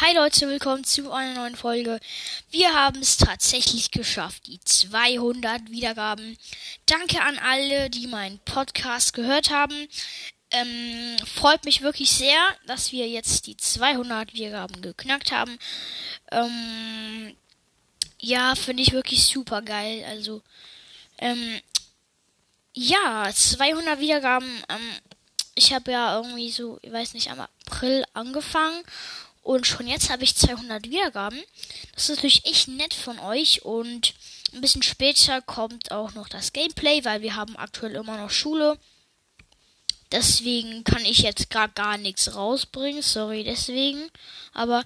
Hi Leute, willkommen zu einer neuen Folge. Wir haben es tatsächlich geschafft, die 200 Wiedergaben. Danke an alle, die meinen Podcast gehört haben. Ähm, freut mich wirklich sehr, dass wir jetzt die 200 Wiedergaben geknackt haben. Ähm, ja, finde ich wirklich super geil. Also, ähm, ja, 200 Wiedergaben. Ähm, ich habe ja irgendwie so, ich weiß nicht, am April angefangen und schon jetzt habe ich 200 Wiedergaben. Das ist natürlich echt nett von euch. Und ein bisschen später kommt auch noch das Gameplay, weil wir haben aktuell immer noch Schule. Deswegen kann ich jetzt gar gar nichts rausbringen. Sorry deswegen. Aber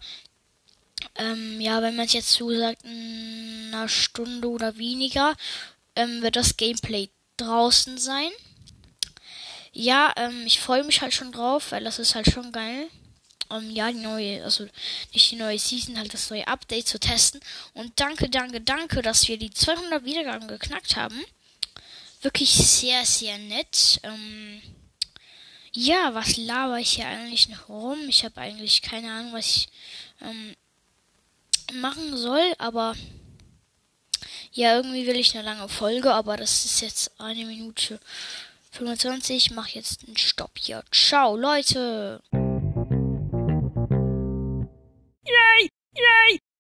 ähm, ja, wenn man es jetzt zusagt, in einer Stunde oder weniger, ähm, wird das Gameplay draußen sein. Ja, ähm, ich freue mich halt schon drauf, weil das ist halt schon geil um ja die neue, also nicht die neue Season, halt das neue Update zu testen. Und danke, danke, danke, dass wir die 200 Wiedergaben geknackt haben. Wirklich sehr, sehr nett. Ähm, ja, was laber ich hier eigentlich noch rum? Ich habe eigentlich keine Ahnung, was ich ähm, machen soll, aber ja, irgendwie will ich eine lange Folge, aber das ist jetzt eine Minute 25. Ich mache jetzt einen Stopp hier. Ciao, Leute.